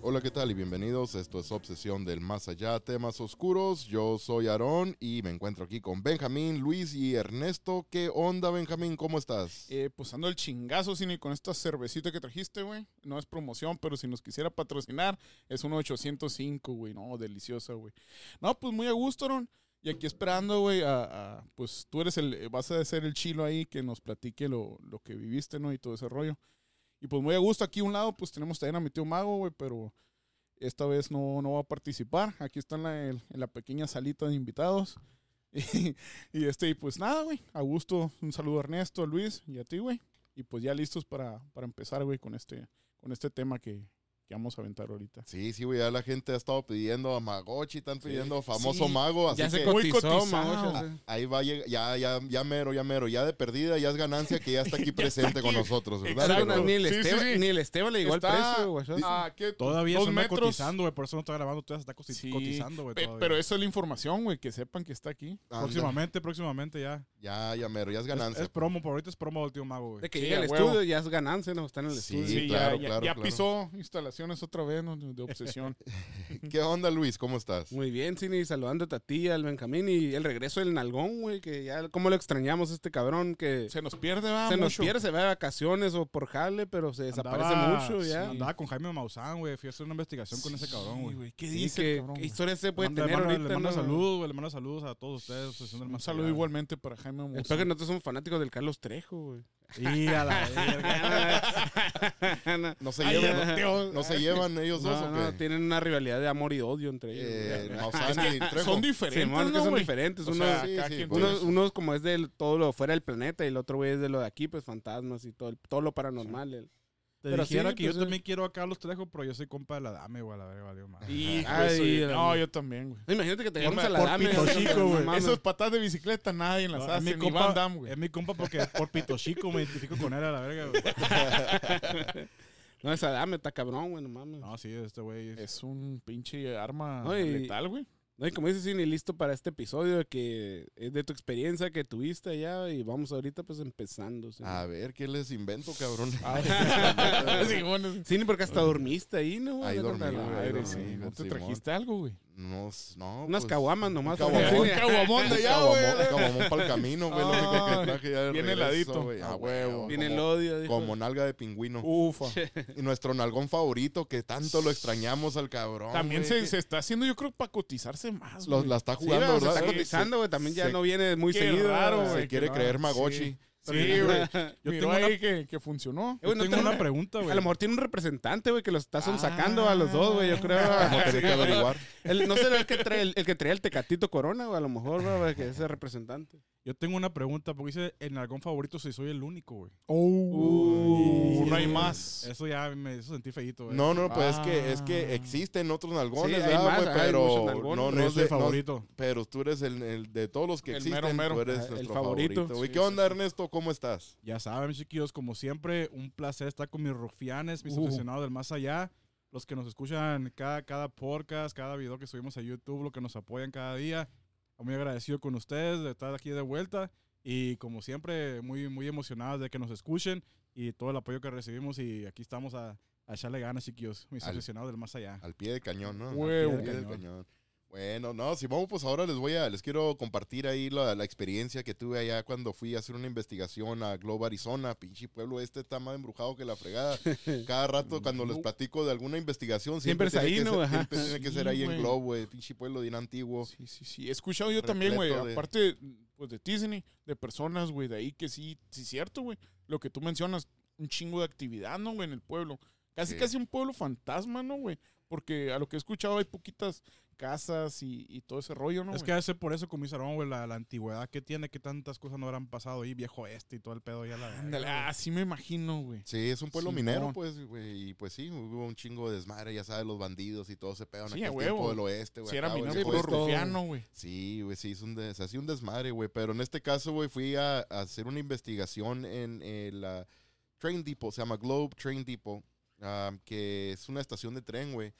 Hola, ¿qué tal? Y bienvenidos. Esto es Obsesión del Más Allá, temas oscuros. Yo soy Aarón y me encuentro aquí con Benjamín, Luis y Ernesto. ¿Qué onda, Benjamín? ¿Cómo estás? Eh, pues ando el chingazo, Cine, con esta cervecita que trajiste, güey. No es promoción, pero si nos quisiera patrocinar, es un 805, güey. No, deliciosa, güey. No, pues muy a gusto, Aaron. Y aquí esperando, güey, a- pues tú eres el, vas a ser el chilo ahí que nos platique lo, lo que viviste, ¿no? Y todo ese rollo. Y pues muy a gusto, aquí a un lado, pues tenemos también a mi tío Mago, güey, pero esta vez no, no va a participar. Aquí está en la, en la pequeña salita de invitados. Y, este, y pues nada, güey, a gusto, un saludo a Ernesto, a Luis y a ti, güey. Y pues ya listos para, para empezar, güey, con este, con este tema que, que vamos a aventar ahorita. Sí, sí, güey, ya la gente ha estado pidiendo a Magochi, están pidiendo famoso Sí, mago, así Ya se que Muy cotizó, sí. ahí va, ya, ya, ya mero, ya mero, ya de perdida, ya es ganancia que ya está aquí presente con nosotros, ¿verdad? Exacto. Pero- Ni el, Sí, sí, Esteban, sí. ni el Esteban le llegó Está al precio, güey. Ah, ¿qué? Todavía Dos se metros. cotizando, güey. Por eso no está grabando, todavía se está Sí, cotizando, güey. Pe- pero eso es la información, güey, que sepan que está aquí. Anda, Próximamente, próximamente ya. Ya, ya mero, ya es ganancia. es promo, por ahorita es promo del tío Mago, güey. De que Sí, llegue al estudio ya es ganancia, ¿no? Está en el Sí, estudio. claro, ya, ya- claro, ya claro. pisó instalaciones otra vez, ¿no? De, obsesión. ¿Qué onda, Luis? ¿Cómo estás? Muy bien, Cini, saludándote a ti, al Benjamín y el regreso del Nalgón, güey, que ya, ¿cómo lo extrañamos a este cabrón que Se nos pierde, va. se nos pierde, se va de vacaciones o por jale, pero se desaparece Andaba- mucho sí, ya. Andaba con Jaime Maussan, güey. Fui a hacer una investigación con ese cabrón, güey. güey. ¿Qué Sí, dice, que- cabrón, ¿Qué historia se puede tener le mando, ahorita? le mando no? saludos, güey. Le mando saludos a todos ustedes. Obsesión del Un saludo Allá. igualmente para Jaime Moussa. Espero que nosotros somos fanáticos del Carlos Trejo, güey. Y a la verga. no, ¿No se, llevan, Dios. ¿No se llevan ellos dos o no, qué? tienen una rivalidad de amor y odio entre ellos. Eh. Maussan y Trejo. Son diferentes, es que ¿no, son diferentes. O Uno, sea, Sí, sí, quien- pues. uno, uno es como es de todo lo fuera del planeta y el otro güey es de lo de aquí, pues fantasmas y todo, el- todo lo paranormal. el- Te Pero dijera sí, que pues, yo eh. también quiero a Carlos Trejo, pero yo soy compa de la dame, güey. A la verga, valió más. No, yo también, güey. No, Imagínate que te llamas a la por dame. Pito no, Chico, no güey. Esos patas de bicicleta nadie las No, es hace, mi ni compa, Van Damme, güey. es mi compa porque por Pito Chico me identifico con él a la verga, güey. No, esa dame está cabrón, güey, no mames. No, sí, este güey. es- Es un pinche arma No, y- letal, güey. No, y como dices, sí, ni listo para este episodio que es de tu experiencia que tuviste allá y vamos ahorita pues empezando. Sí, A ver, ¿qué les invento, cabrón? Sí, bueno, sí. Sí, porque hasta dormiste ahí, ¿no? güey? Ahí dormí, güey, ahí madre, dormí. sí. ¿No te trajiste algo, güey? No. Unas pues, caguamas nomás. un caguamón. Un caguamón de allá, güey. Caguamón para el camino, güey. Lo único que Ay, traje ya de bien regreso, heladito. güey. A A huevo. Viene el odio. dijo. como nalga de pingüino. Ufa. Y nuestro nalgón favorito, que tanto lo extrañamos al cabrón. También se, se está haciendo, yo creo, para cotizarse más, los- la está Sí, jugando, se ¿verdad? está cotizando, güey. También ya se- no viene muy seguido. raro. Se quiere creer Magochi. Sí. Güey. Yo Miró tengo una- ahí que, que funcionó. Eh, no tengo te- una pregunta, güey. A lo mejor tiene un representante, güey, que los está sacando Ah. a los dos, güey, yo creo. Vamos a tener que averiguar. El- no será el que trae el, el que trae el tecatito corona, güey, a lo mejor, güey, que es el representante. Yo tengo una pregunta, porque dice en algún favorito si soy el único, güey. Uh, no hay más. Eso ya me hizo sentir feíto, güey. No, no, pues es que Ah. es que existen otros nalgones, Sí, hay ¿verdad, más, hay pero nalgones, no, no es el no- favorito. pero tú eres el, el de todos los que El existen, mero, mero. tú eres Ah, el nuestro favorito. ¿Qué onda. Ernesto? ¿Cómo estás? Ya saben, chiquillos, como siempre, un placer estar con mis rufianes, mis Uh. obsesionados del más allá. Los que nos escuchan cada, cada podcast, cada video que subimos a YouTube, los que nos apoyan cada día. Muy agradecido con ustedes de estar aquí de vuelta. Y como siempre, muy, muy emocionados de que nos escuchen y todo el apoyo que recibimos. Y aquí estamos a, a echarle ganas, chiquillos, mis Al- obsesionados del más allá. Al pie de cañón, ¿no? Huevo. Al pie de cañón. Bueno, no, Simón, pues ahora les voy a, les quiero compartir ahí la, la experiencia que tuve allá cuando fui a hacer una investigación a Globe, Arizona. Pinche pueblo este está más embrujado que la fregada. Cada rato cuando les platico de alguna investigación, siempre, Siempre es ahí, que ¿no? ser, siempre tiene que ser ahí en. Globe, güey. Pinche pueblo bien antiguo. Sí, sí, sí. He escuchado yo también, güey. De- Aparte, pues de Disney, de personas, güey, de ahí que sí, sí cierto, güey. Lo que tú mencionas, un chingo de actividad, ¿no, güey? En el pueblo. Casi, Sí. casi un pueblo fantasma, ¿no, güey? Porque a lo que he escuchado hay poquitas casas y, y todo ese rollo, ¿no? es que hace por eso, como dice güey, la, la antigüedad que tiene, que tantas cosas no habrán pasado ahí, viejo este y todo el pedo ya la Ándale, ah, sí me imagino, güey. Sí, es un pueblo minero, pues, güey. Y pues sí, hubo un chingo de desmadre, ya sabes, los bandidos y todo se pegan Sí, aquí a al huevo. tiempo del oeste, güey. Si era acá, minero, puro rufiano, güey. Sí, güey, sí, es un des- se hacía un desmadre, güey. Pero en este caso, güey, fui a, a hacer una investigación en el ah, Train Depot, se llama Globe Train Depot, que es una estación de tren, güey.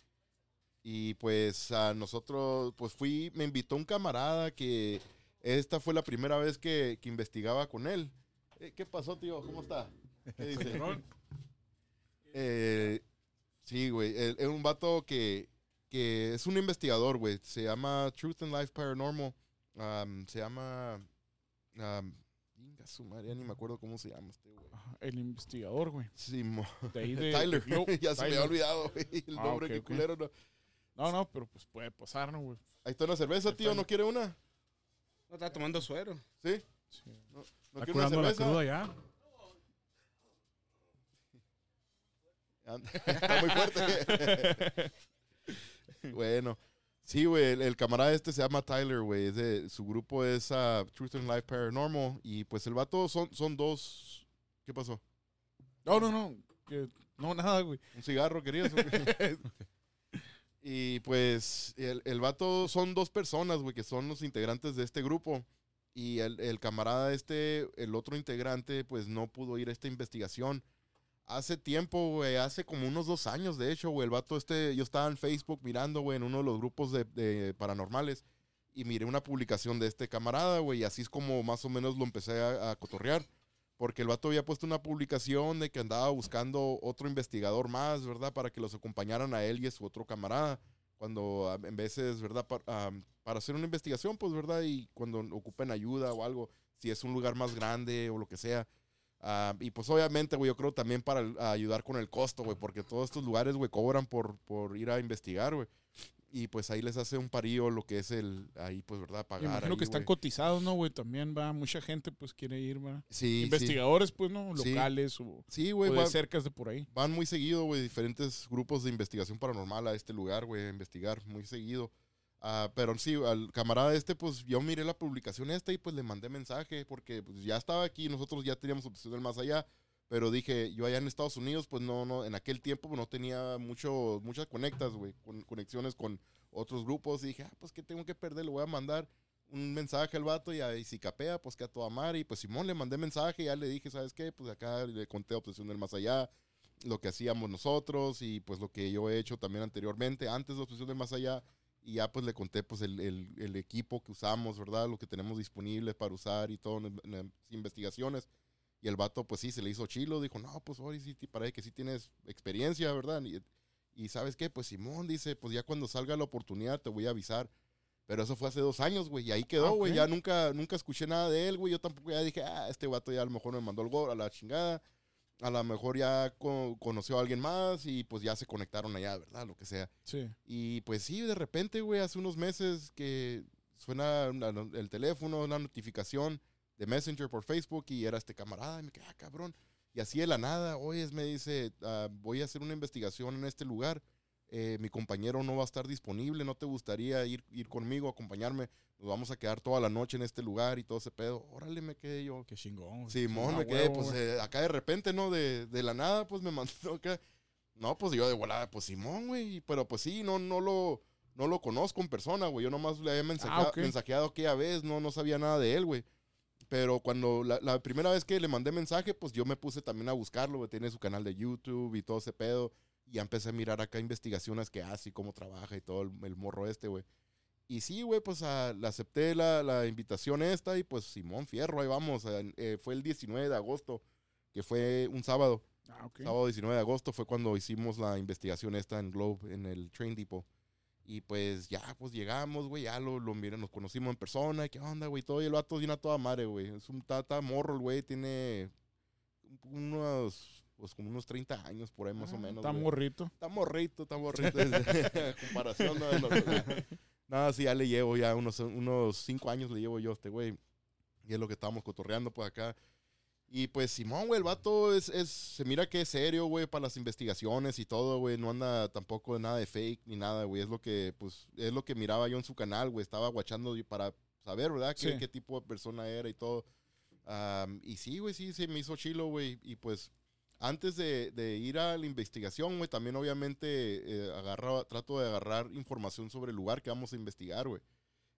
Y pues a nosotros, pues fui, me invitó un camarada que esta fue la primera vez que, que investigaba con él. Eh, ¿Qué pasó, tío? ¿Cómo está? ¿Qué dice? Eh, Sí, güey. el- Es un vato que, que es un investigador, güey. Se llama Truth and Life Paranormal. Se llama. Um, su madre, ya ni me acuerdo cómo se llama este, güey. El investigador, güey. Sí, mo- De ahí de. Tyler. de Globe. ya se me había olvidado, güey. El Ah, nombre, ok, qué ok. culero. No. No, no, pero pues puede pasar, ¿no, güey? Ahí está una cerveza, tío. ¿No quiere una? No, está tomando suero. ¿Sí? Sí. ¿No Está quiere una curando la cerveza? cruda ya. Está muy fuerte. bueno. Sí, güey, el, el camarada este se llama Tyler, güey. Su grupo es ah, Truth and Life Paranormal. Y pues el vato son, son dos... ¿Qué pasó? No, no, no. que- no, nada, güey. ¿Un cigarro querías? y pues el, el vato son dos personas, güey, que son los integrantes de este grupo. Y el, el camarada este, el otro integrante, pues no pudo ir a esta investigación. Hace tiempo, güey, hace como unos dos años, de hecho, güey, el vato este, yo estaba en Facebook mirando, güey, en uno de los grupos de, de paranormales. Y miré una publicación de este camarada, güey, y así es como más o menos lo empecé a, a cotorrear. Porque el vato había puesto una publicación de que andaba buscando otro investigador más, ¿verdad? Para que los acompañaran a él y a su otro camarada. Cuando en veces, ¿verdad? Par- ah, para hacer una investigación, pues, ¿verdad? Y cuando ocupen ayuda o algo, si es un lugar más grande o lo que sea. Ah, y pues obviamente, güey, yo creo también para ayudar con el costo, güey, porque todos estos lugares, güey, cobran por, por ir a investigar, güey. Y pues ahí les hace un parío lo que es el, ahí pues, ¿verdad? Me Pagar. imagino ahí, que están cotizados, ¿no, güey? También va, mucha gente pues quiere ir. Sí, sí. Investigadores, pues, ¿no? Sí. Locales o, Sí, o güey, de va- cercas de por ahí. Van muy seguido, güey, diferentes grupos de investigación paranormal a este lugar, güey, a investigar muy seguido. Ah, pero sí, al camarada este, pues yo miré la publicación esta y pues le mandé mensaje porque pues, ya estaba aquí, nosotros ya teníamos opción del más allá, pero dije, yo allá en Estados Unidos, pues no, no, en aquel tiempo pues, no tenía mucho, muchas conectas, güey, con, conexiones con otros grupos y dije, ah, pues que tengo que perder, le voy a mandar un mensaje al vato y, ahí si capea, pues que a toda madre. Y pues Simón le mandé mensaje ya le dije, ¿sabes qué? Pues acá le conté Obsesión del Más Allá, lo que hacíamos nosotros y pues lo que yo he hecho también anteriormente, antes de Obsesión del Más Allá. Y ya pues le conté pues el, el- el equipo que usamos, ¿verdad? Lo que tenemos disponible para usar y todo en, en investigaciones. Y el vato pues sí, se le hizo chilo, dijo, no, pues ahora sí, parece que sí tienes experiencia, ¿verdad? Y, y ¿sabes qué? Pues Simón dice, pues ya cuando salga la oportunidad te voy a avisar. Pero eso fue hace dos años, güey, y ahí quedó, Ah, güey. Ya nunca, nunca escuché nada de él, güey. Yo tampoco ya dije, ah, este vato ya a lo mejor me mandó el gol a la chingada. A lo mejor ya co- conoció a alguien más y pues ya se conectaron allá, ¿verdad? Lo que sea. Sí. Y pues sí, de repente, güey, hace unos meses que suena una- el teléfono, una notificación de Messenger por Facebook y era este camarada. Y me quedé, ah, cabrón. Y así de la nada, oye, me dice, ah, voy a hacer una investigación en este lugar. Eh, mi compañero no va a estar disponible, ¿no te gustaría ir, ir conmigo, acompañarme? Nos vamos a quedar toda la noche en este lugar y todo ese pedo. Órale, me quedé yo. Qué chingón. Simón, Ah, me quedé, huevo, pues eh, acá de repente, ¿no? De, de la nada, pues me mandó acá. No, pues yo de volada, pues Simón, güey. Pero pues sí, no, no lo, no lo conozco en persona, güey. Yo nomás le había mensajeado, Ah, ok. mensajeado aquella vez, no, no sabía nada de él, güey. Pero cuando la, la primera vez que le mandé mensaje, pues yo me puse también a buscarlo, güey. Tiene su canal de YouTube y todo ese pedo. Y ya empecé a mirar acá investigaciones que hace y cómo trabaja y todo el, el morro este, güey. Y sí, güey, pues ah, le acepté la, la invitación esta y pues Simón Fierro, ahí vamos. eh, eh, fue el 19 de agosto, que fue un sábado. Ah, ok. Sábado 19 de agosto fue cuando hicimos la investigación esta en Globe, en el Train Depot. Y pues ya, pues llegamos, güey, ya lo, lo miré, nos conocimos en persona. ¿Qué onda, güey? Todo y el vato viene a toda madre, güey. Es un tata morro, güey, tiene unos, pues como unos 30 años por ahí más o Ah, menos. Está güey. morrito. Está morrito, está morrito. Comparación, no, no. Nada, sí, ya le llevo ya unos, unos cinco años le llevo yo a este güey. Y es lo que estábamos cotorreando por acá. Y pues Simón, güey, el vato es, es, se mira que es serio, güey, para las investigaciones y todo, güey. No anda tampoco nada de fake ni nada, güey. Es lo que, pues, es lo que miraba yo en su canal, güey. Estaba guachando para saber, ¿verdad? Qué, Sí. qué tipo de persona era y todo. Am, y sí, güey, sí, se me hizo chilo, güey. Y pues, antes de, de ir a la investigación, güey, también obviamente eh, agarra- trato de agarrar información sobre el lugar que vamos a investigar, güey.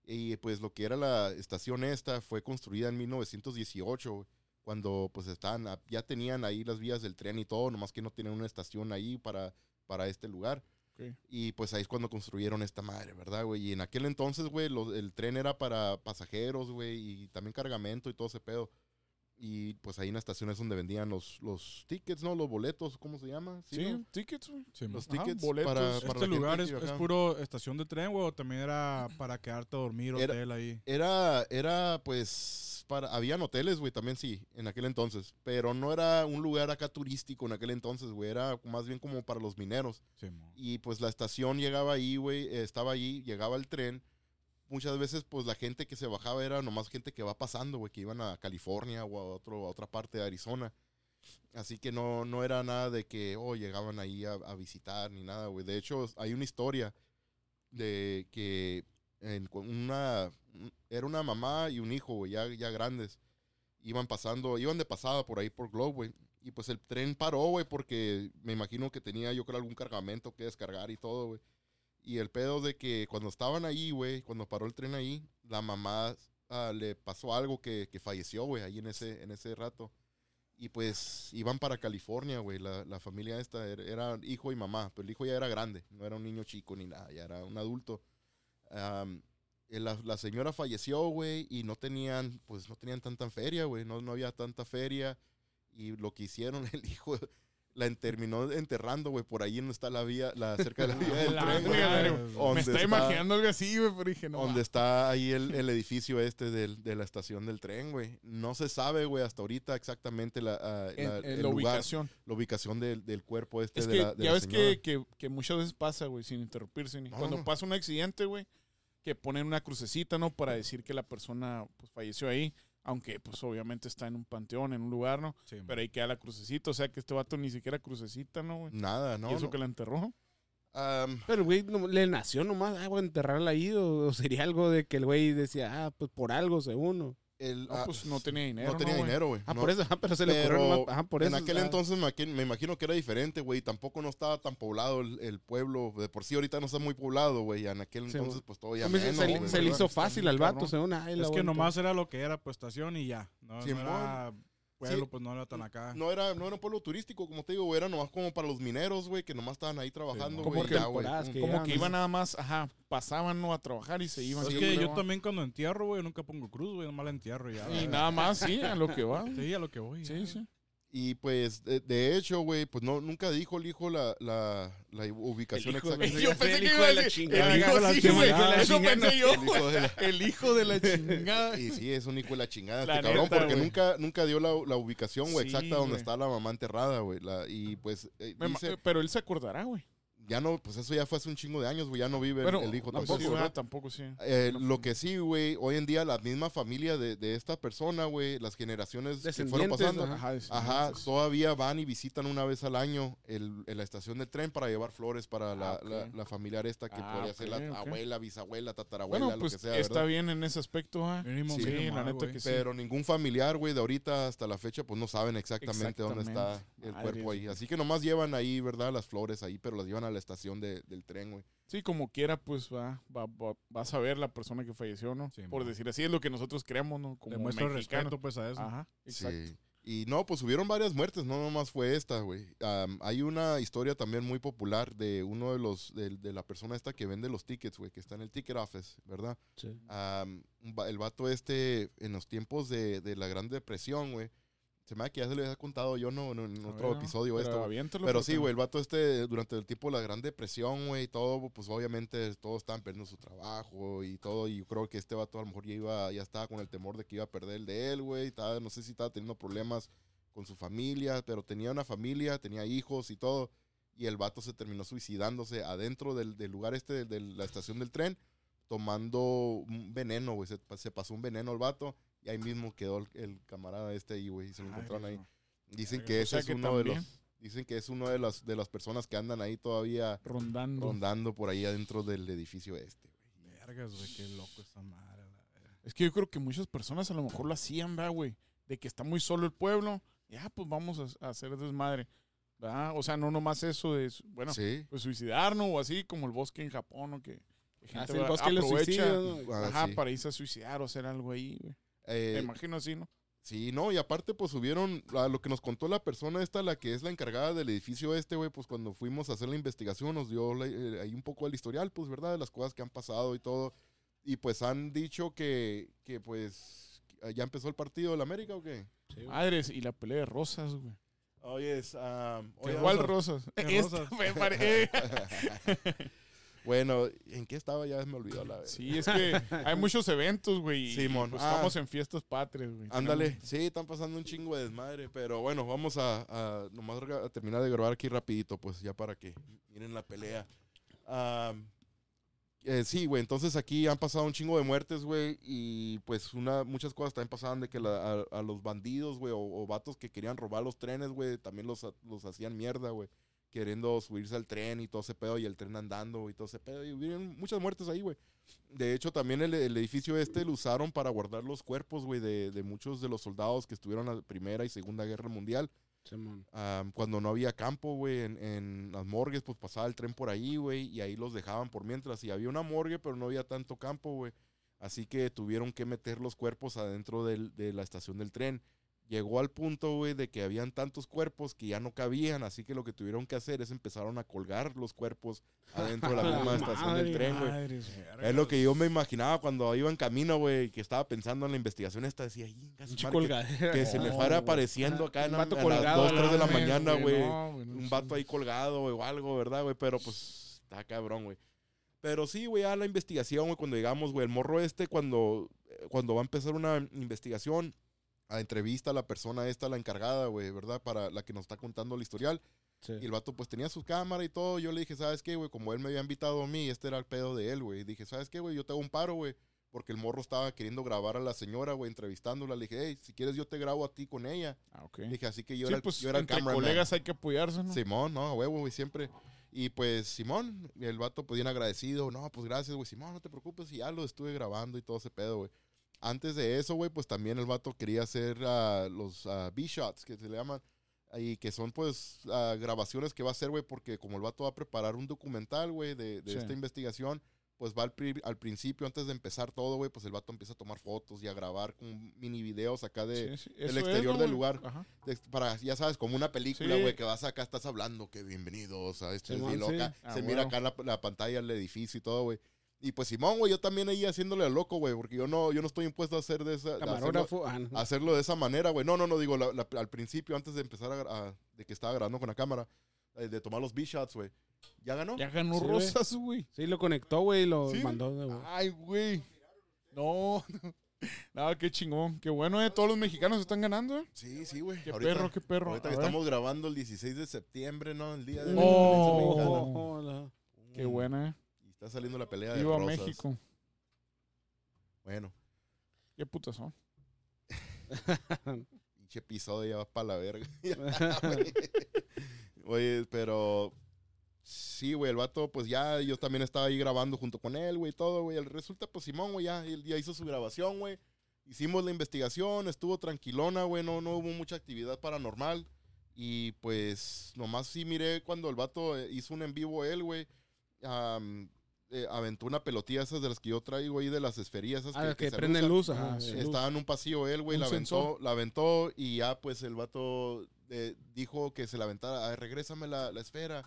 Y pues lo que era la estación esta fue construida en 1918, güey, cuando pues estaban, a- ya tenían ahí las vías del tren y todo, nomás que no tenían una estación ahí para, para este lugar. Ok. Y pues ahí es cuando construyeron esta madre, ¿verdad, güey? Y en aquel entonces, güey, el tren era para pasajeros, güey, y también cargamento y todo ese pedo. Y pues ahí en la estación es donde vendían los, los tickets, ¿no? Los boletos, ¿cómo se llama? Sí, ¿no? tickets. Sí, Los Ajá, tickets boletos. para, Este para ¿Este lugar es, puro estación de tren, güey, o también era para quedarte a dormir, Era- hotel ahí? Era, era pues, para, habían hoteles, güey, también sí, en aquel entonces, pero no era un lugar acá turístico en aquel entonces, güey, era más bien como para los mineros. Sí. Y pues la estación llegaba ahí, güey, estaba ahí, llegaba el tren. Muchas veces, pues la gente que se bajaba era nomás gente que va pasando, güey, que iban a California o a, otro, a otra parte de Arizona. Así que no, no era nada de que, oh, llegaban ahí a, visitar ni nada, güey. De hecho, hay una historia de que en una, era una mamá y un hijo, güey, ya, ya grandes. Iban pasando, iban de pasada por ahí por Globe, güey. Y pues el tren paró, güey, porque me imagino que tenía yo creo algún cargamento que descargar y todo, güey. Y el pedo de que cuando estaban ahí, güey, cuando paró el tren ahí, la mamá ah, le pasó algo que, que falleció, güey, ahí en ese, en ese rato. Y pues iban para California, güey. La, la familia esta era, era hijo y mamá, pero el hijo ya era grande, no era un niño chico ni nada, ya era un adulto. Eh, la, la señora falleció, güey, y no tenían, pues no tenían tanta feria, güey, no, no había tanta feria. Y lo que hicieron, el hijo la terminó enterrando, güey, por ahí donde está la vía, la, cerca de la vía del La tren, güey. madre, güey. Donde Me está imaginando algo así, güey, pero dije, no. donde está ahí el, el edificio este del- de la estación del tren, güey. No se sabe, güey, hasta ahorita exactamente la, ah, en, la- en el la lugar, ubicación. la ubicación del, del cuerpo este Es de que la, de ya ves que, que, que muchas veces pasa, güey, sin interrumpirse. Ni. No, Cuando no. pasa un accidente, güey, que ponen una crucecita, ¿no? Para decir que la persona pues, falleció ahí. Aunque, pues, obviamente está en un panteón, en un lugar, ¿no? Sí. Pero ahí queda la crucecita. O sea, que este vato ni siquiera crucecita, ¿no, güey? Nada, no. y eso no. que la enterró. Am, Pero, güey, no- le nació nomás, ah, voy a enterrarla ahí, o, o sería algo de que el güey decía, ah, pues por algo, según. o- el, No, ah, pues no tenía dinero. no tenía dinero, güey. Ah, no. por eso, ah, pero se le ocurrió ajá, por en eso. aquel ah, entonces me, imagino que era diferente, güey. Tampoco no estaba tan poblado el, el pueblo. De por sí ahorita no está muy poblado, güey. En aquel Sí, entonces, pues todavía se, menos, se se le hizo fácil al vato, cabrón. según. ay, la Es que vuelta. nomás era lo que era, pues, estación y ya. No, era pueblo, Sí. pues no era tan acá. No era, no era un pueblo turístico, como te digo, era nomás como para los mineros, güey, que nomás estaban ahí trabajando, Como que ya, Como que ¿no? iban nada más, ajá, pasaban, ¿no? A trabajar y se iban. es que yo va. también cuando entierro, güey, nunca pongo cruz, güey, nomás la entierro y ya. Y nada más, sí, a lo que va. Sí, a lo que voy. Sí, ya. sí. Y pues, de, de hecho, güey, pues no, nunca dijo el hijo la, la, la ubicación hijo exacta. Yo El pensé que iba a de la decir, chingada. el hijo de la chingada. güey, Eso chingada. pensé yo, El hijo de la- chingada. Y sí, es un hijo de la chingada este cabrón, porque nunca, nunca dio la, la ubicación, güey, Sí, exacta donde está la mamá enterrada, güey. Y pues, eh, dice, Pero él se acordará, güey. Ya no, pues eso ya fue hace un chingo de años, güey, ya no vive el- hijo no, tampoco, sí. Tampoco, sí. Eh, No lo que sí, güey, hoy en día la misma familia de, de esta persona, güey, las generaciones que fueron pasando, ajá. Sí, todavía van y visitan una vez al año el, en la estación del tren para llevar flores para la, Ah, la, la familiar esta que Ah, podría ser la abuela, bisabuela, tatarabuela, Bueno, lo pues que sea, está ¿verdad? bien en ese aspecto, ¿ah? Mínimo, Sí, mínimo la neta que sí. Pero ningún familiar, güey, de ahorita hasta la fecha, pues no saben exactamente, dónde está el Madre cuerpo ahí. Así que nomás llevan ahí, ¿verdad? Las flores ahí, pero las llevan a la estación de- del tren, güey. Sí, como quiera, pues va, va, va, va a saber la persona que falleció, ¿no? Sí, Por man. decir así, es lo que nosotros creemos, ¿no? Como mexicanos. respeto, pues, a eso. Ajá, exacto. Sí. Y no, pues hubieron varias muertes, no nomás fue esta, güey. Am, hay una historia también muy popular de uno de los, de, de la persona esta que vende los tickets, güey, que está en el ticket office, ¿verdad? Sí. Va- el vato este, en los tiempos de, de la Gran Depresión, güey. Se me da que ya se lo había contado yo, ¿no? En, en otro episodio Pero esto, Pero sí, güey, el vato este, durante el tiempo de la Gran Depresión, güey, y todo, pues obviamente todos estaban perdiendo su trabajo y todo, y yo creo que este vato a lo mejor ya iba, ya estaba con el temor de que iba a perder el de él, güey, no sé si estaba teniendo problemas con su familia, pero tenía una familia, tenía hijos y todo, y el vato se terminó suicidándose adentro del, del lugar este, de, la estación del tren, tomando un veneno, güey, se, se pasó un veneno al vato, y ahí mismo quedó el, el camarada este ahí, güey, y se lo encontraron ahí. Dicen que o ese sea es que uno de los Dicen que es una de las, de las personas que andan ahí todavía Rondando. rondando por ahí adentro del edificio este. güey. Vergas, güey, qué loco esa madre. Es que yo creo que muchas personas a lo mejor lo hacían, ¿verdad, güey? De que está muy solo el pueblo. Ya, pues vamos a, a hacer desmadre. ¿verdad? O sea, no nomás eso de, bueno, sí. pues suicidarnos o así como el bosque en Japón, ¿no? Que, que gente Hace el bosque los aprovecha. suicidios, ¿no? Ah, Ajá, sí. para irse a suicidar o hacer algo ahí, güey. Eh, Me imagino así, ¿no? sí, no, y aparte pues subieron, a lo que nos contó la persona esta, la que es la encargada del edificio este, güey, pues cuando fuimos a hacer la investigación nos dio la- eh, ahí un poco el historial, pues, ¿verdad? De las cosas que han pasado y todo. Y pues han dicho que, que pues, ¿ya empezó el partido de la América o qué? Sí. Madres, y la pelea de Rosas, güey. Oye, es, um, oye, ¿Cuál Rosas? ¿Qué Esta, Rosas? me pare- eh. bueno, ¿en qué estaba? Ya me olvidó la vez. Sí, es que hay muchos eventos, güey. Simón. pues, Ah. estamos en fiestas patrias, güey. Ándale, sí, están pasando un chingo de desmadre, pero bueno, vamos a, a nomás a terminar de grabar aquí rapidito, pues ya para que miren la pelea. Eh, sí, güey, entonces aquí han pasado un chingo de muertes, güey, y pues una, muchas cosas también pasaban de que la- a, a los bandidos, güey, o, o vatos que querían robar los trenes, güey, también los, los hacían mierda, güey, queriendo subirse al tren y todo ese pedo, y el tren andando y todo ese pedo, y hubieron muchas muertes ahí, güey. De hecho, también el, el edificio este lo usaron para guardar los cuerpos, güey, de, de muchos de los soldados que estuvieron en la Primera y Segunda Guerra Mundial. Simón. Am, cuando no había campo, güey, en, en las morgues, pues pasaba el tren por ahí, güey, y ahí los dejaban por mientras. Y había una morgue, pero no había tanto campo, güey. Así que tuvieron que meter los cuerpos adentro del- de la estación del tren. Llegó al punto, güey, de que habían tantos cuerpos que ya no cabían, así que lo que tuvieron que hacer es empezaron a colgar los cuerpos adentro de la misma estación del tren, güey. Es lo que yo me imaginaba cuando iba en camino, güey, que estaba pensando en la investigación esta, decía, "Inga su Pinche madre, que, que se me fuera apareciendo acá en vato a las colgado 2, a 3 de la mañana, güey. no, no Un vato ahí colgado, güey, o algo, ¿verdad, güey? Pero pues, está cabrón, güey. Pero sí, güey, a la investigación, güey, cuando llegamos, güey, el morro este, cuando, eh, cuando va a empezar una investigación, a entrevista a la persona esta, la encargada, güey, ¿verdad? Para la que nos está contando el historial. Sí. Y el vato pues tenía su cámara y todo. Yo le dije, ¿sabes qué, güey? Como él me había invitado a mí, este era el pedo de él, güey. Dije, ¿sabes qué, güey? Yo te hago un paro, güey. Porque el morro estaba queriendo grabar a la señora, güey, entrevistándola. Le dije, hey, si quieres yo te grabo a ti con ella. Ah, ok. Le dije, así que yo Sí, era pues, yo era entre colegas hay que apoyarse, ¿no? Simón, no, huevo, güey, siempre. Y pues Simón, el vato pues bien agradecido. No, pues gracias, güey. Simón, no te preocupes. Y ya lo estuve grabando y todo ese pedo, güey. Antes de eso, güey, pues también el vato quería hacer ah, los ah, B-shots, que se le llaman. Y que son pues ah, grabaciones que va a hacer, güey, porque como el vato va a preparar un documental, güey, de, de Sí. esta investigación, pues va al, pri- al principio, antes de empezar todo, güey, pues el vato empieza a tomar fotos y a grabar con mini videos acá de, Sí, sí, del es, exterior ¿no, del lugar. De- para, ya sabes, como una película, güey, que vas acá, estás hablando, que bienvenidos a este sí. acá Ah, se mira acá en la, la pantalla el edificio y todo, güey. Y pues Simón, güey, yo también ahí haciéndole al loco, güey, porque yo no, yo no estoy impuesto a hacer de esa, hacerlo, ah, no. hacerlo de esa manera, güey. No, no, no, digo, la- la- al principio, antes de empezar a, a- de que estaba grabando con la cámara, eh, de tomar los B-shots, güey. ¿Ya ganó? Ya ganó Sí. Rosas, güey. Sí, lo conectó, güey, y lo ¿Sí? mandó. de- Ay, güey. No. Nada, qué chingón. Qué bueno, ¿eh? Todos los mexicanos están ganando, ¿eh? Sí, sí, güey. Qué Ahorita- perro, qué perro. Ahorita que estamos grabando el 16 de septiembre, ¿no? El día de la Oh. Oh, no. Qué buena, ¿eh? Está saliendo la pelea de Viva rosas. México. Bueno, Qué putas son. pinche episodio ya va para la verga. Oye, pero sí, güey, el vato, pues ya yo también estaba ahí grabando junto con él, güey, todo, güey. Resulta, pues Simón, güey, ya, él ya hizo su grabación, güey. Hicimos la investigación, estuvo tranquilona, güey, no, no hubo mucha actividad paranormal. Y pues nomás sí miré cuando el vato eh, hizo un en vivo él, güey. am, eh, aventó una pelotilla esas de las que yo traigo ahí de las esferías esas Ah, que, que, que se prenden luz, ajá. Ah, sí. Estaba en un pasillo él, güey, la aventó, sensor. la aventó y ya pues el vato eh, dijo que se la aventara, "Ay, regrésame la, la esfera.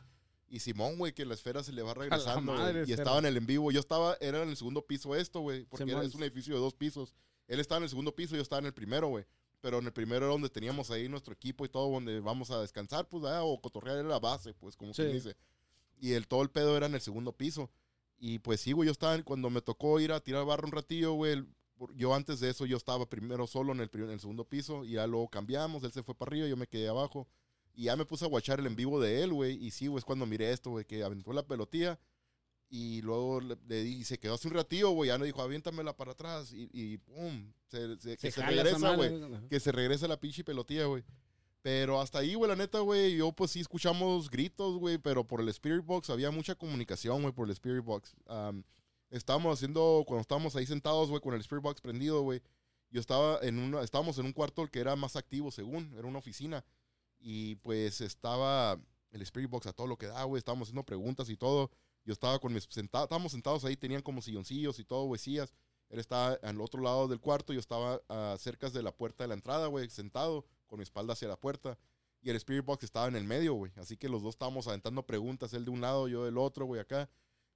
Y Simón, güey, que la esfera se le va regresando. madre, y estaba en el en vivo. Yo estaba, era en el segundo piso esto, güey, porque era- es un edificio de dos pisos. Él estaba en el segundo piso, yo estaba en el primero, güey. Pero en el primero era donde teníamos ahí nuestro equipo y todo, donde vamos a descansar, pues, ah, o cotorrear era la base, pues, como se Sí. dice. Y el, todo el pedo era en el segundo piso. Y pues sí, güey, yo estaba, cuando me tocó ir a tirar barro un ratillo, güey, el- yo antes de eso yo estaba primero solo en el, en el segundo piso y ya luego cambiamos, él se fue para arriba, yo me quedé abajo. Y ya me puse a guachar el en vivo de él, güey. Y sí, güey, es cuando miré esto, güey, que aventó la pelotilla. Y luego le, le di, y se quedó hace un ratillo, güey. Ya me dijo, aviéntamela para atrás. Y, y pum, se, se- que regresa, güey que se regrese la pinche pelotilla, güey. Pero hasta ahí, güey, la neta, güey, yo pues sí escuchamos gritos, güey, pero por el Spirit Box había mucha comunicación, güey, por el Spirit Box. Am, estábamos haciendo, cuando estábamos ahí sentados, güey, con el Spirit Box prendido, güey, yo estaba en una, estábamos en un cuarto que era más activo, según, era una oficina. Y pues estaba el Spirit Box a todo lo que da, güey, estábamos haciendo preguntas y todo. Yo estaba con mis sentados, estábamos sentados ahí, tenían como silloncillos y todo, güey, sillas. Él estaba al otro lado del cuarto, yo estaba ah, cerca de la puerta de la entrada, güey, sentado, con mi espalda hacia la puerta. Y el Spirit Box estaba en el medio, güey. Así que los dos estábamos aventando preguntas, él de un lado, yo del otro, güey, acá.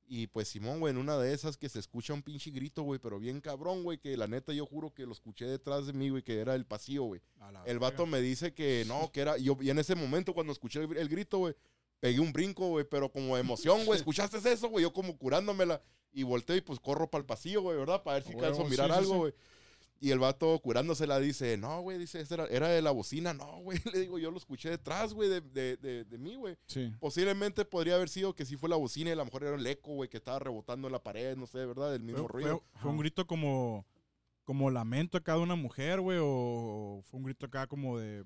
Y pues Simón, güey, en una de esas que se escucha un pinche grito, güey, pero bien cabrón, güey, que la neta yo juro que lo escuché detrás de mí, güey, que era el pasillo, güey. El vato me dice que no, que era. Yo, y en ese momento, cuando escuché el, el grito, güey, pegué un brinco, güey, pero como de emoción, güey. ¿Escuchaste eso, güey? Yo como curándomela. Y volteo y pues corro para el pasillo, güey, ¿verdad? Para ver si alcanzo a mirar sí, algo, sí. güey. Y el vato curándosela dice, no, güey, dice, "esa era, era de la bocina. No, güey, le digo, yo lo escuché detrás, güey, de, de, de, de mí, güey. Sí. Posiblemente podría haber sido que sí fue la bocina y a lo mejor era el eco, güey, que estaba rebotando en la pared, no sé, ¿verdad? El mismo Fue, ruido. fue- fue un grito como, como lamento acá de una mujer, güey, o fue un grito acá como de,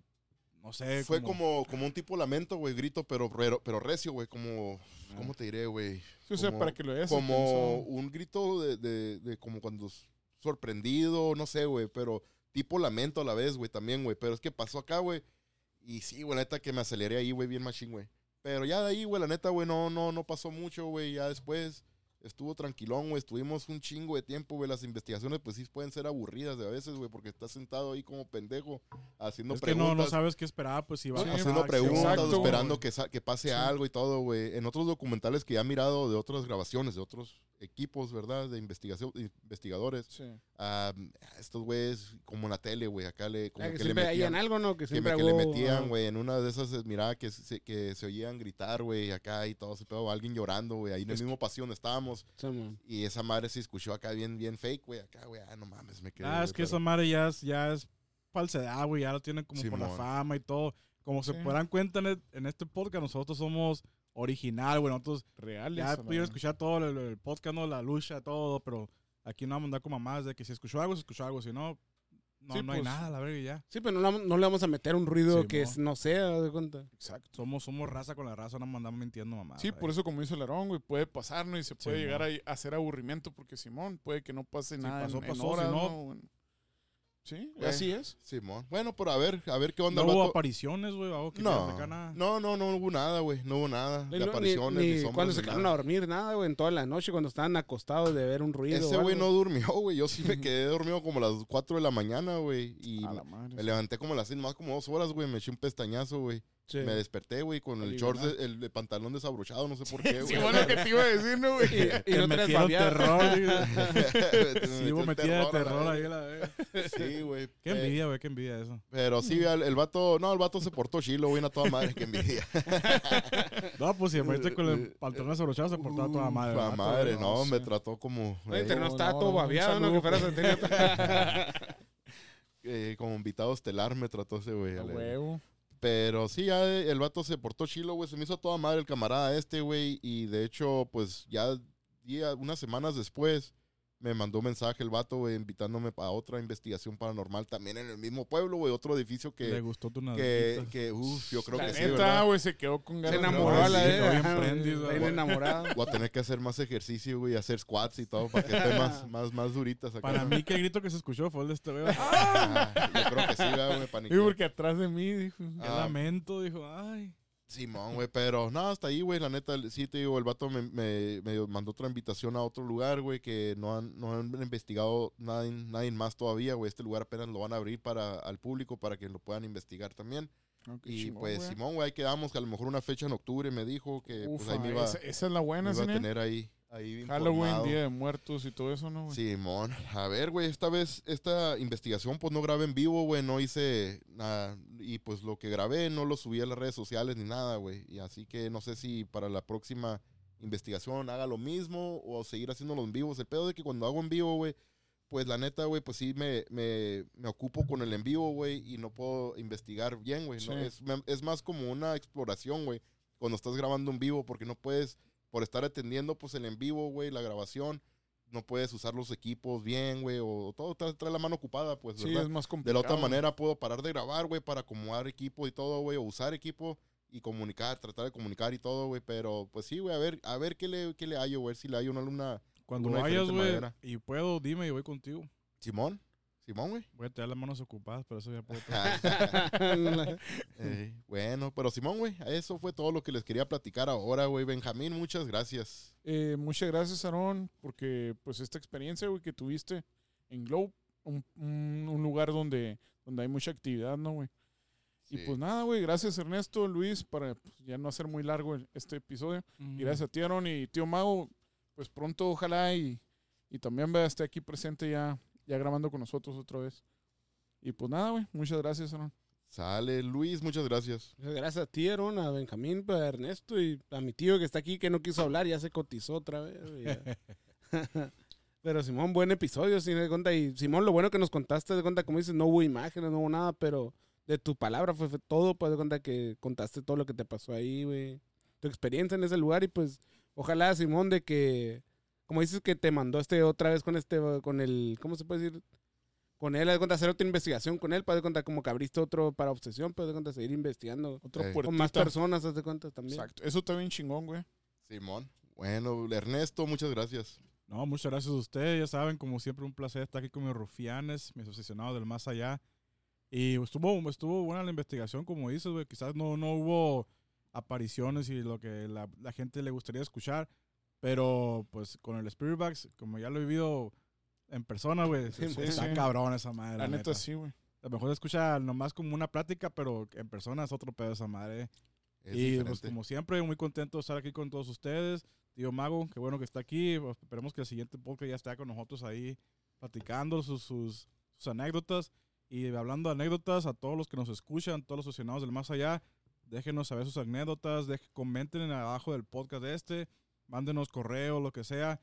no sé. Fue como, como un tipo lamento, güey, grito, pero, pero, pero recio, güey, como, ¿cómo te diré, güey? Sí, o sea, Como- para que lo veas. como un grito de, de, de como cuando sorprendido, no sé, güey, pero tipo lamento a la vez, güey, también, güey. Pero es que pasó acá, güey. Y sí, güey, la neta que me aceleré ahí, güey, bien machín, güey. Pero ya de ahí, güey, la neta, güey, no, no, no pasó mucho, güey. Ya después estuvo tranquilón, güey. Estuvimos un chingo de tiempo, güey. Las investigaciones, pues sí pueden ser aburridas de a veces, güey, porque estás sentado ahí como pendejo haciendo Es que no, preguntas. no sabes qué esperar, pues si va Sí, a haciendo pasar, preguntas, Exacto, esperando que, sa- que pase Sí. algo y todo, güey. En otros documentales que ya he mirado de otras grabaciones, de otros equipos, ¿verdad? De investigación, investigadores. Sí. Ah, estos güeyes, como en la tele, güey, acá le, como Ah, que que le metían, algo, ¿no? Que que, siempre me- que le metían, güey, en una de esas, eh, miraba que se, que se oían gritar, güey, acá y todo ese pedo, alguien llorando, güey, ahí en el mismo donde estábamos. sí, man. Y esa madre se escuchó acá bien, bien fake, güey, acá, güey, ah, no mames, me quedé. Ah, es que esa madre ya es, ya es falsedad, güey. Ya lo tienen como por la Simón. fama y todo. Como se Sí. podrán cuenta en, el- en este podcast, nosotros somos original, güey. Nosotros Reales. ya la pudieron escuchar todo el, el podcast, ¿no? La lucha, todo, pero aquí no vamos a andar como más de que si escuchó algo, se escuchó algo. Si no, no, Sí, no hay pues. nada, la verga, y ya. Sí, pero no, no le vamos a meter un ruido Sí, que es- no sea, de cuenta. Exacto. Somos, somos raza con la raza, no andamos mintiendo, mamá. Sí, por eso, como dice el Aarón, güey, puede pasar, ¿no? Y se puede Sí, llegar a, a hacer aburrimiento, porque Simón, puede que no pase nada pasó, en, en pasó, horas, no- ¿no? Sí, Güey. así es. Simón. Bueno, pero a ver, a ver qué onda. No el hubo vato- apariciones, güey, No, no, no, no hubo nada, güey. No hubo nada de ni- apariciones, ni ni, sombras, cuando se quedaron a dormir, nada, güey, en toda la noche cuando estaban acostados de ver un ruido. Ese güey no durmió, güey. Yo sí me quedé dormido como a las 4 de la mañana, güey. Y A la madre. me levanté como a las 6, más como dos horas, güey. Me eché un pestañazo, güey. Sí. Me desperté, güey, con el short, de- el, el pantalón desabrochado, no sé por qué, Sí, güey. bueno, que te iba a decir, ¿no, güey? Y, y Te no babeado. terror, Sí, hubo el metida de a terror ahí, la verga. Sí, güey. Qué envidia, güey, qué envidia eso. Pero sí, el, el vato, no, el vato se portó chilo, güey, a toda madre, que envidia. No, pues si aparece con el pantalón desabrochado, se portaba toda madre. La madre, no, no, me sí. trató como, Oye, eh, no No, estaba no, todo babeado, ¿no? Que fueras a tener- eh, como invitado estelar, me trató ese güey. A a huevo. Pero sí, ya el vato se portó chilo, güey. Se me hizo toda madre el camarada este, güey. Y de hecho, pues ya día, unas semanas después me mandó un mensaje el vato, güey, invitándome a otra investigación paranormal también en el mismo pueblo, güey. Otro edificio Le que, gustó tu que, nalguita. que uff, yo creo La que sí, neta, ¿verdad? güey, se quedó con Se ganas. de enamoró a la sí, de bien enamorada. Voy a tener que hacer más ejercicio, güey, hacer squats y todo para que esté más, más, más duritas acá. Para mí, que el grito que se escuchó fue el de este güey. Ah, yo creo que sí, güey, me paniqué. Sí, porque atrás de mí, dijo. Qué Ah. lamento, dijo, ay. Simón, güey, pero no, hasta ahí, güey, la neta, sí te digo, el vato me, me- me mandó otra invitación a otro lugar, güey, que no han, no han investigado nadie, nadie más todavía, güey, este lugar apenas lo van a abrir para al público para que lo puedan investigar también. Ah, y pues. Simón, güey, ahí quedamos, que a lo mejor una fecha en octubre me dijo que pues ahí me iba, esa, esa es la me buena, iba a tener ahí, ahí Halloween, informado. Día de Muertos y todo eso, ¿no, güey? Simón, a ver, güey, esta vez, esta investigación, pues no grabé en vivo, güey, no hice nada, y pues lo que grabé no lo subí a las redes sociales ni nada, güey, y así que no sé si para la próxima investigación haga lo mismo o seguir haciéndolo en vivos. El pedo de que cuando hago en vivo, güey, pues la neta, güey, pues sí me, me, me ocupo con el en vivo, güey, y no puedo investigar bien, güey, ¿no? Es, es más como una exploración, güey, cuando estás grabando en vivo, porque no puedes, por estar atendiendo, pues el en vivo, güey, la grabación, no puedes usar los equipos bien, güey, o todo trae, trae la mano ocupada, pues, Sí, ¿verdad? es más De complicado. la otra manera puedo parar de grabar, güey, para acomodar equipo y todo, güey, o usar equipo y comunicar, tratar de comunicar y todo, güey, pero pues sí, güey, a ver, a ver qué le, qué le hallo, güey, si le hallo una luna. Cuando vayas, güey, y puedo, dime y voy contigo. Simón, Simón, güey. Voy a tener las manos ocupadas, pero eso ya puedo. Eh, bueno, pero Simón, güey, eso fue todo lo que les quería platicar ahora, güey. Benjamín, muchas gracias. Eh, muchas gracias, Aarón, porque pues esta experiencia, güey, que tuviste en Globe, un, un- un lugar donde, donde hay mucha actividad, ¿no, güey? Y pues nada, güey, gracias Ernesto, Luis, para pues, ya no hacer muy largo el- este episodio. Y gracias a ti, Aaron y tío Mago, pues pronto ojalá y, y también vea esté aquí presente ya, ya grabando con nosotros otra vez. Y pues nada, güey, muchas gracias, Aaron. Sale, Luis, muchas gracias. Muchas Gracias a ti, Aaron, a Benjamín, a Ernesto y a mi tío que está aquí que no quiso hablar, ya se cotizó otra vez. pero Simón, buen episodio, sin de cuenta. Y Simón, lo bueno que nos contaste, de cuenta, como dices, no hubo imágenes, no hubo nada, pero de tu palabra fue, fue todo, pues de cuenta que contaste todo lo que te pasó ahí, güey. Tu experiencia en ese lugar y pues ojalá, Simón, de que, como dices que te mandó este otra vez con este, con el, ¿cómo se puede decir? Con él, de cuenta, hacer otra investigación con él, para de cuenta como que abriste otro para obsesión, pero de cuenta seguir investigando Otro con más personas, haz de cuenta también. Exacto. Eso está bien chingón, güey. Simón. Bueno, Ernesto, muchas gracias. No, muchas gracias a ustedes. Ya saben, como siempre, un placer estar aquí con mis rufianes, mis obsesionados del más allá. Y estuvo, estuvo buena la investigación, como dices, güey. Quizás no, no hubo apariciones y lo que la, la gente le gustaría escuchar. Pero, pues, con el Spirit Box, como ya lo he vivido en persona, güey, Sí, está sí. cabrón esa madre. La, la neta, neta. sí, güey. A lo mejor se escucha nomás como una plática, pero en persona es otro pedo esa madre. Es y diferente. pues como siempre, muy contento de estar aquí con todos ustedes. Tío Mago, qué bueno que está aquí. Pues, Esperemos que el siguiente podcast ya esté con nosotros ahí platicando sus, sus, sus anécdotas. Y hablando de anécdotas, a todos los que nos escuchan, todos los aficionados del más allá, déjenos saber sus anécdotas, deje- comenten en abajo del podcast de este, mándenos correo, lo que sea.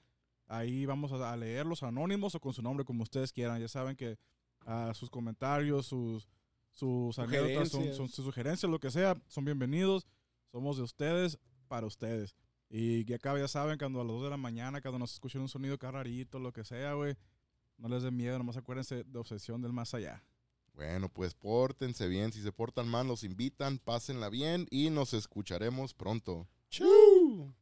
Ahí vamos a, leerlos anónimos o con su nombre, como ustedes quieran. Ya saben que ah, sus comentarios, sus, sus anécdotas, son, Sugerencias. son- sus sugerencias, lo que sea, son bienvenidos. Somos de ustedes para ustedes. Y ya acá ya saben, cuando a las 2 de la mañana, cuando nos escuchen un sonido acá rarito, lo que sea, güey, no les den miedo, nomás acuérdense de obsesión del más allá. Bueno, pues pórtense bien. Si se portan mal, los invitan, pásenla bien y nos escucharemos pronto. ¡Chau!